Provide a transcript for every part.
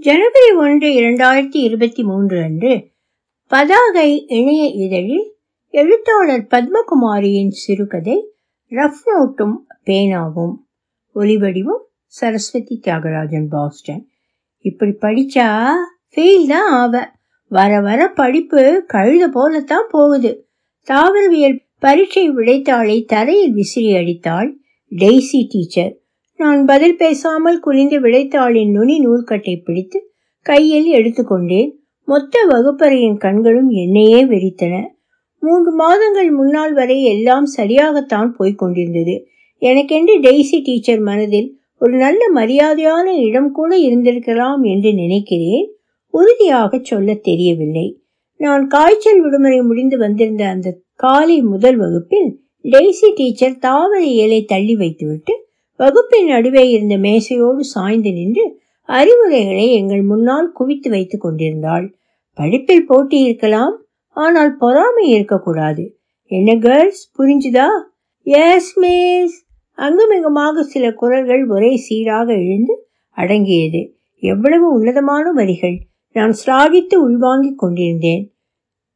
ஜனவரி ஒன்று இரண்டாயிரத்தி இருபத்தி மூன்று அன்று பதாகை இணைய இதழில் எழுத்தாளர் பத்மகுமாரியின் சிறுகதை ரஃப் நோட்டும் பேனாவும் ஒலிவடிவும் சரஸ்வதி தியாகராஜன் பாஸ்டன். இப்படி படிச்சா ஃபெயில் தான் ஆவ. வர வர படிப்பு கழுத போலத்தான் போகுது. தாவரவியல் பரீட்சை விடைத்தாளை தரையில் விசிறி அடித்தாள் டெய்சி டீச்சர். நான் பதில் பேசாமல் குனிந்து விடைத்தாளின் நுனி நூல்கட்டை பிடித்து கையில் எடுத்துக்கொண்டேன். மொத்த வகுப்பறையின் கண்களும் என்னையே வெறித்தன. மூன்று மாதங்கள் முன்னால் வரை எல்லாம் சரியாகத்தான் போய்க் கொண்டிருந்தது. எனக்கென்று டெய்சி டீச்சர் மனதில் ஒரு நல்ல மரியாதையான இடம் கூட இருந்திருக்கலாம் என்று நினைக்கிறேன். உறுதியாக சொல்ல தெரியவில்லை. நான் காய்ச்சல் விடுமுறை முடிந்து வந்திருந்த அந்த காலை முதல் வகுப்பில் டெய்சி டீச்சர் தாவர இயலை தள்ளி வைத்துவிட்டு வகுப்பின் நடுவே இருந்த மேசையோடு சாய்ந்து நின்று அறிவுரைகளை எங்கள் முன்னால் குவித்து வைத்துக் கொண்டிருந்தாள். படிப்பில் போட்டி இருக்கலாம் ஆனால் பொறாமை இருக்கக்கூடாது. என்ன கேர்ள்ஸ்? புரிஞ்சுதா? எஸ் மிஸ் அங்குமிங்குமாக சில குரல்கள் ஒரே சீராக எழுந்து அடங்கியது. எவ்வளவு உன்னதமான வரிகள். நான் சிராகித்து உள்வாங்கிக் கொண்டிருந்தேன்.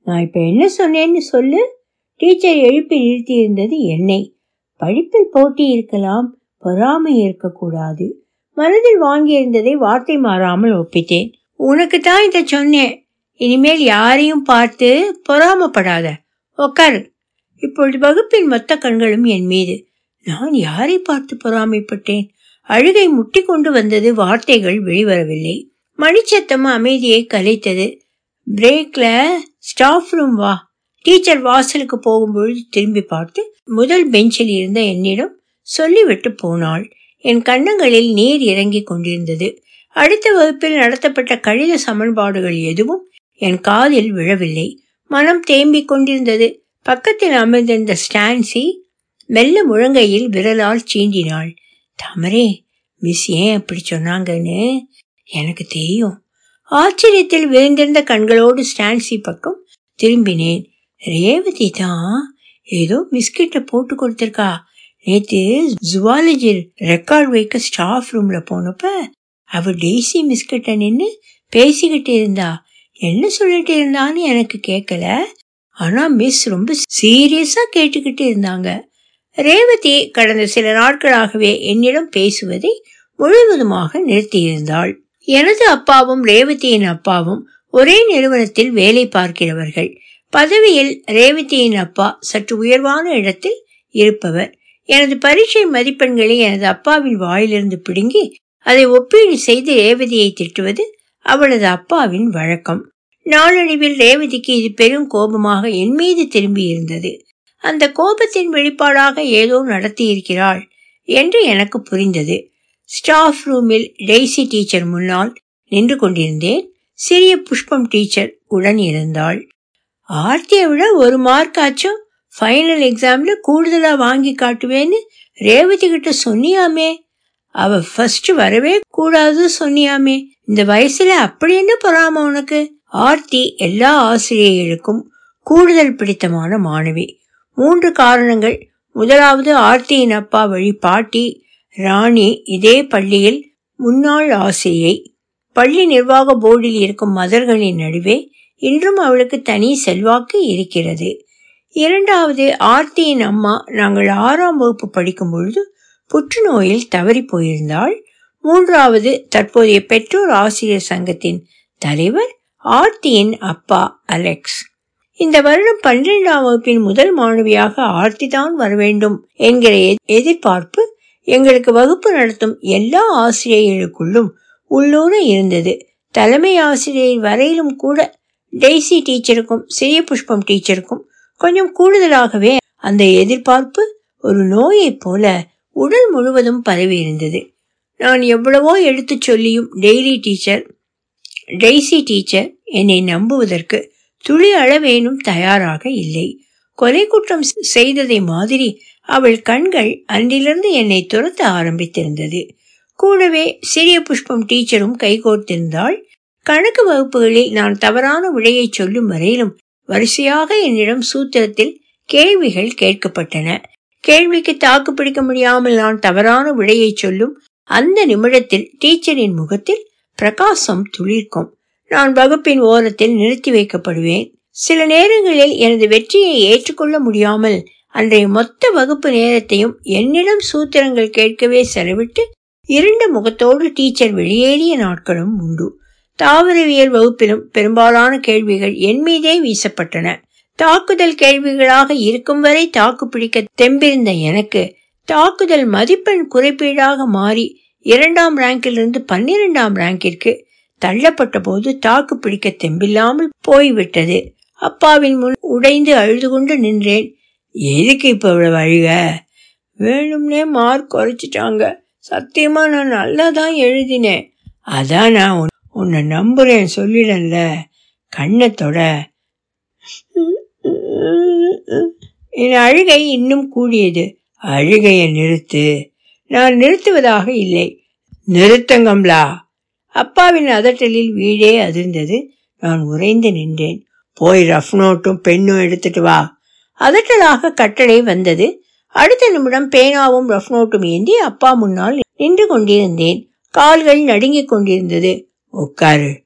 நான் இப்ப என்ன சொன்னேன்னு சொல்லு. டீச்சர் எழுப்பி நிறுத்தியிருந்தது என்னை. படிப்பில் போட்டி இருக்கலாம் பொறாமை இருக்கக்கூடாது மனதில் வாங்கியிருந்ததை வார்த்தை மாறாமல் ஒப்பித்தேன் உனக்கு தான் இதை சொன்னேன். இனிமேல் யாரையும் பார்த்து பொறாமப்படாத. உக்காரு. இப்பொழுது வகுப்பின் மொத்த கண்களும் என் மீது. நான் யாரை பார்த்து பொறாமைப்பட்டேன்? அழுகை முட்டி கொண்டு வந்தது வார்த்தைகள் வெளிவரவில்லை. மணிச்சத்தம் அமைதியை கலைத்தது. பிரேக்ல ஸ்டாஃப் ரூம் வா. டீச்சர் வாசலுக்கு போகும்பொழுது திரும்பி பார்த்து முதல் பெஞ்சில் இருந்த என்னிடம் சொல்லிவிட்டு போனாள். என் கன்னங்களில் நீர் இறங்கிக் கொண்டிருந்தது. அடுத்த வகுப்பில் நடத்தப்பட்ட கணித சமன்பாடுகள் எதுவும் என் காதில் விழவில்லை. மனம் தேம்பிக் கொண்டிருந்தது. பக்கத்தில் அமர்ந்திருந்த ஸ்டான்சி மெல்ல முழங்கையில் விரலால் சீண்டினாள். தமரே மிஸ் ஏன் அப்படி சொன்னாங்கன்னு எனக்கு தெரியும். ஆச்சரியத்தில் விழுந்திருந்த கண்களோடு ஸ்டான்சி பக்கம் திரும்பினேன். ரேவதி தான் ஏதோ பிஸ்கெட்டை போட்டு கொடுத்துருக்கா. நேத்து ஜுவாலஜி ரெக்கார்ட் வைக்க ஸ்டாஃப் ரூம்ல போனப்ப அவ டெய்ஸி மிஸ்கிட்ட நின்று பேசிக்கிட்டு இருந்தா. என்ன சொல்லிட்டு இருந்தான்னு எனக்கு கேட்கல ஆனா மிஸ் ரொம்ப சீரியஸா கேட்டுக்கிட்டு இருந்தாங்க. ரேவதி கடந்த சில நாட்களாகவே என்னிடம் பேசுவதை முழுவதுமாக நிறுத்தியிருந்தாள். எனது அப்பாவும் ரேவதியின் அப்பாவும் ஒரே நிறுவனத்தில் வேலை பார்க்கிறவர்கள். பதவியில் ரேவதியின் அப்பா சற்று உயர்வான இடத்தில் இருப்பவர். எனது பரீட்சை மதிப்பெண்களை எனது அப்பாவின் வாயிலிருந்து பிடுங்கி அதை ஒப்பீடு செய்து ரேவதியை திட்டுவது அவளது அப்பாவின் வழக்கம். நாளடைவில் ரேவதிக்கு இது பெரும் கோபமாக என் மீது திரும்பி இருந்தது அந்த கோபத்தின் வெளிப்பாடாக ஏதோ நடத்தியிருக்கிறாள் என்று எனக்கு புரிந்தது. ஸ்டாஃப் ரூமில் டெய்சி டீச்சர் முன்னால் நின்று கொண்டிருந்தேன். சிறிய புஷ்பம் டீச்சர் உடன் இருந்தாள். ஆர்த்தியை விட ஒரு மார்க் ஆச்சும் ஃபைனல் எக்ஸாமில் கூடுதலாக வாங்கி காட்டுவேன்னு ரேவதி கிட்ட சொன்னியாமே. அவ ஃபர்ஸ்ட் வரவே கூடாது சொன்னியாமே. இந்த வயசுல அப்படி என்ன பொறாம உனக்கு? ஆர்த்தி எல்லா ஆசிரியர்களுக்கும் கூடுதல் பிடித்தமான மாணவி. மூன்று காரணங்கள். முதலாவது ஆர்த்தியின் அப்பா வழி பாட்டி ராணி இதே பள்ளியில் முன்னாள் ஆசிரியை. பள்ளி நிர்வாக போர்டில் இருக்கும் மதர்களின் நடுவே இன்றும் அவளுக்கு தனி செல்வாக்கு இருக்கிறது. இரண்டாவது ஆர்த்தியின் அம்மா நாங்கள் ஆறாம் வகுப்பு படிக்கும் பொழுது புற்றுநோயில் தவறி போயிருந்தாள் மூன்றாவது தற்போதைய பெற்றோர் ஆசிரியர் சங்கத்தின் தலைவர் ஆர்த்தியின் அப்பா அலெக்ஸ். இந்த வருடம் பன்னிரெண்டாம் வகுப்பின் முதல் மாணவியாக ஆர்த்தி தான் வர வேண்டும் என்கிற எதிர்பார்ப்பு எங்களுக்கு வகுப்பு நடத்தும் எல்லா ஆசிரியர்களுக்குள்ளும் உள்ளூர இருந்தது. தலைமை ஆசிரியர் வரையிலும் கூட டெய்சி டீச்சருக்கும் சிறிய புஷ்பம் டீச்சருக்கும் கொஞ்சம் கூடுதலாகவே அந்த எதிர்பார்ப்பு ஒரு நோயைப் போல உடல் முழுவதும் பரவி இருந்தது நான் எவ்வளவோ எடுத்துச் சொல்லியும் டெய்லி டீச்சர் டெய்சி டீச்சர் என்னை நம்புவதற்கு துளி அளவேனும் தயாராக இல்லை. கொலை குற்றம் செய்ததை மாதிரி அவள் கண்கள் அன்றிலிருந்து என்னை துரத்த ஆரம்பித்திருந்தது. கூடவே சிறிய புஷ்பம் டீச்சரும் கைகோர்த்திருந்தாள். கணக்கு வகுப்புகளில் நான் தவறான விடையை சொல்லும் வரையிலும் வரிசையாக என்னிடம் சூத்திரத்தில் கேள்விகள் கேட்கப்பட்டன. கேள்விக்கு தாக்கு பிடிக்க முடியாமல் நான் தவறான விடையை சொல்லும் அந்த நிமிடத்தில் டீச்சரின் முகத்தில் பிரகாசம் துளிர்க்கும். நான் வகுப்பின் ஓரத்தில் நிறுத்தி வைக்கப்படுவேன். சில நேரங்களில் எனது வெற்றியை ஏற்றுக்கொள்ள முடியாமல் அன்றைய மொத்த வகுப்பு நேரத்தையும் என்னிடம் சூத்திரங்கள் கேட்கவே செலவிட்டு இருண்ட முகத்தோடு டீச்சர் வெளியேறிய நாட்களும் உண்டு. தாவரவியல் வகுப்பிலும் பெரும்பாலான கேள்விகள் என் மீதே வீசப்பட்டன. தாக்குதல் கேள்விகளாக இருக்கும் வரை தாக்கு பிடிக்க தெம்பிருந்த எனக்கு தாக்குதல் மதிப்பெண் குறைப்பீடாக மாறி இரண்டாம் ரேங்கிலிருந்து பன்னிரெண்டாம் ரேங்கிற்கு தள்ளப்பட்ட போது தாக்கு பிடிக்க தெம்பில்லாமல் போய்விட்டது. அப்பாவின் முன் உடைந்து அழுது கொண்டு நின்றேன். எதுக்கு இப்ப இவ்வளவு அழுக? வேணும்னே மார்க் குறைச்சிட்டாங்க. சத்தியமா நான் நல்லா தான் எழுதினேன். அதான் நான் உன்னை நம்புறேன் சொல்லிடல. கண்ணத்தோட. என் அழுகை இன்னும் கூடியது. அழுகையை நிறுத்து. நான் நிறுத்துவதாக இல்லை. நிறுத்தங்கம்லா. அப்பாவின் அதட்டலில் வீடே அதிர்ந்தது. நான் உறைந்து நின்றேன். போய் ரஃப் நோட்டும் பெண்ணும் எடுத்துட்டு வா. அதட்டலாக கட்டளை வந்தது. அடுத்த நிமிடம் பேனாவும் ரஃப் நோட்டும் ஏந்தி அப்பா முன்னால் நின்று கொண்டிருந்தேன். கால்கள் நடுங்கிக் கொண்டிருந்தது. உட்காரு.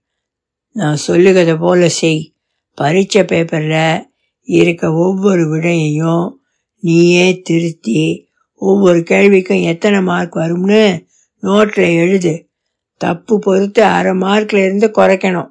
நான் சொல்லுகிறத போல செய். பரீட்சை பேப்பரில் இருக்க ஒவ்வொரு விடையையும் நீயே திருத்தி ஒவ்வொரு கேள்விக்கும் எத்தனை மார்க் வரும்னு நோட்டில் எழுது. தப்பு பொறுத்து அரை மார்க்கில் இருந்து குறைக்கணும்.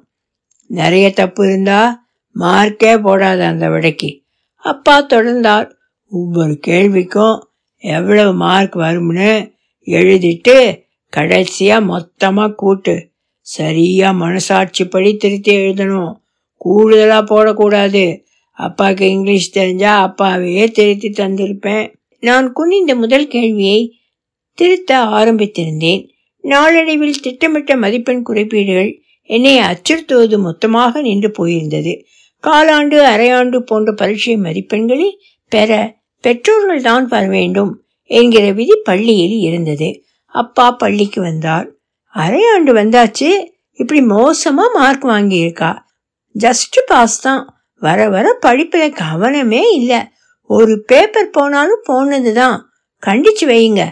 நிறைய தப்பு இருந்தால் மார்க்கே போடாத அந்த விடைக்கு. அப்பா தொடர்ந்தார். ஒவ்வொரு கேள்விக்கும் எவ்வளவு மார்க் வரும்னு எழுதிட்டு கடைசியாக மொத்தமாக கூட்டு. சரியா மனசாட்சிப்படி திருத்தி எழுதணும். கூடுதலா போடக்கூடாது. அப்பாவுக்கு இங்கிலீஷ் தெரிஞ்சா அப்பாவையே திருத்தி தந்திருப்பேன். நான் குனிந்த முதல் கேள்வியை திருத்த ஆரம்பித்திருந்தேன். நாளடைவில் திட்டமிட்ட மதிப்பெண் குறிப்பீடுகள் என்னை அச்சுறுத்துவது மொத்தமாக நின்று போயிருந்தது. காலாண்டு அரையாண்டு போன்ற பரீட்சை மதிப்பெண்களை பெற பெற்றோர்கள் தான் வர வேண்டும் என்கிற விதி பள்ளியில் இருந்தது. அப்பா பள்ளிக்கு வந்தார். அரையாண்டு வந்தாச்சு இப்படி மோசமா மார்க் வாங்கியிருக்கா. ஜஸ்ட் பாஸ் தான். வர வர படிப்புல கவனமே இல்ல. ஒரு பேப்பர் போனாலும் போனது தான். கண்டிச்சு வையுங்க.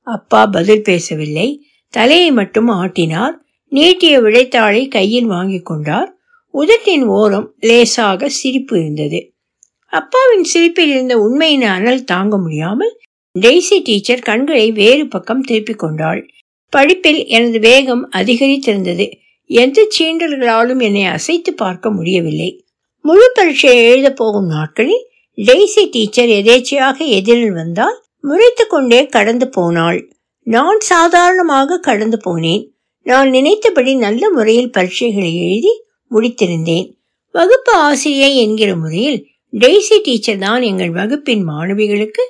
அப்பா பதில் பேசவில்லை. தலையை மட்டும் ஆட்டினார். நீட்டிய விடைத்தாளை கையில் வாங்கி கொண்டார். உதட்டின் ஓரம் லேசாக சிரிப்பு இருந்தது. அப்பாவின் சிரிப்பில் இருந்த உண்மையின் அனல் தாங்க முடியாமல் டெய்சி டீச்சர் கண்களை வேறு பக்கம் திருப்பிக் கொண்டாள். படிப்பில் எனது வேகம் அதிகரித்திருந்தது. எந்த சீண்டல்களாலும் என்னை அசைத்து பார்க்க முடியவில்லை. முழு பரீட்சையை எழுதப் போகும் நாட்களில் டெய்சி டீச்சர் எதேச்சையாக எதிரில் வந்தால் முறைத்து கொண்டே கடந்து போனாள். நான் சாதாரணமாக கடந்து போனேன். நான் நினைத்தபடி நல்ல முறையில் பரீட்சைகளை எழுதி முடித்திருந்தேன். வகுப்பு ஆசிரியை என்கிற முறையில் டெய்சி டீச்சர் தான் எங்கள் வகுப்பின் மாணவிகளுக்கு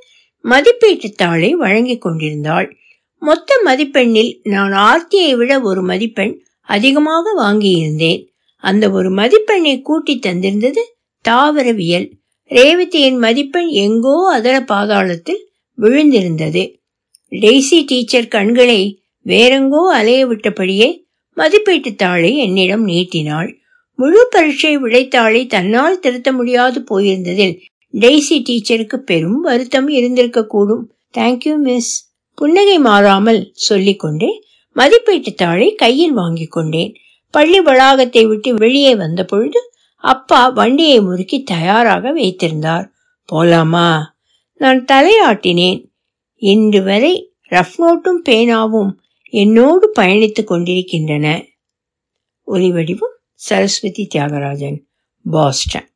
மதிப்பீட்டு தாளை வழங்கிக் கொண்டிருந்தாள். மொத்த மதிப்பெண்ணில் நான் ஆர்த்தியை விட ஒரு மதிப்பெண் அதிகமாக வாங்கியிருந்தேன். அந்த ஒரு மதிப்பெண்ணை கூட்டி தந்திருந்தது தாவரவியல். ரேவதியின் மதிப்பெண் எங்கோ அதர பாதாளத்தில் விழுந்திருந்தது. டெய்சி டீச்சர் கண்களை வேறெங்கோ அலைய விட்டபடியே மதிப்பீட்டு தாளை என்னிடம் நீட்டினாள். முழு பரீட்சை விடைத்தாளை தன்னால் திருத்த முடியாது போயிருந்ததில் டெய்சி டீச்சருக்கு பெரும் வருத்தம் இருந்திருக்க கூடும் தேங்க்யூ மிஸ் புன்னகை மாறாமல் சொல்லிக்கொண்டே மதிப்பீட்டு தாளை கையில் வாங்கிக் கொண்டேன். பள்ளி வளாகத்தை விட்டு வெளியே வந்த பொழுது அப்பா வண்டியை முறுக்கி தயாராக வைத்திருந்தார். போலாமா? நான் தலையாட்டினேன். இன்று வரை ரஃப் நோட்டும் பேனாவும் என்னோடு பயணித்துக் கொண்டிருக்கின்றன. ஒலிவடிவும் சரஸ்வதி தியாகராஜன் பாஸ்டன்.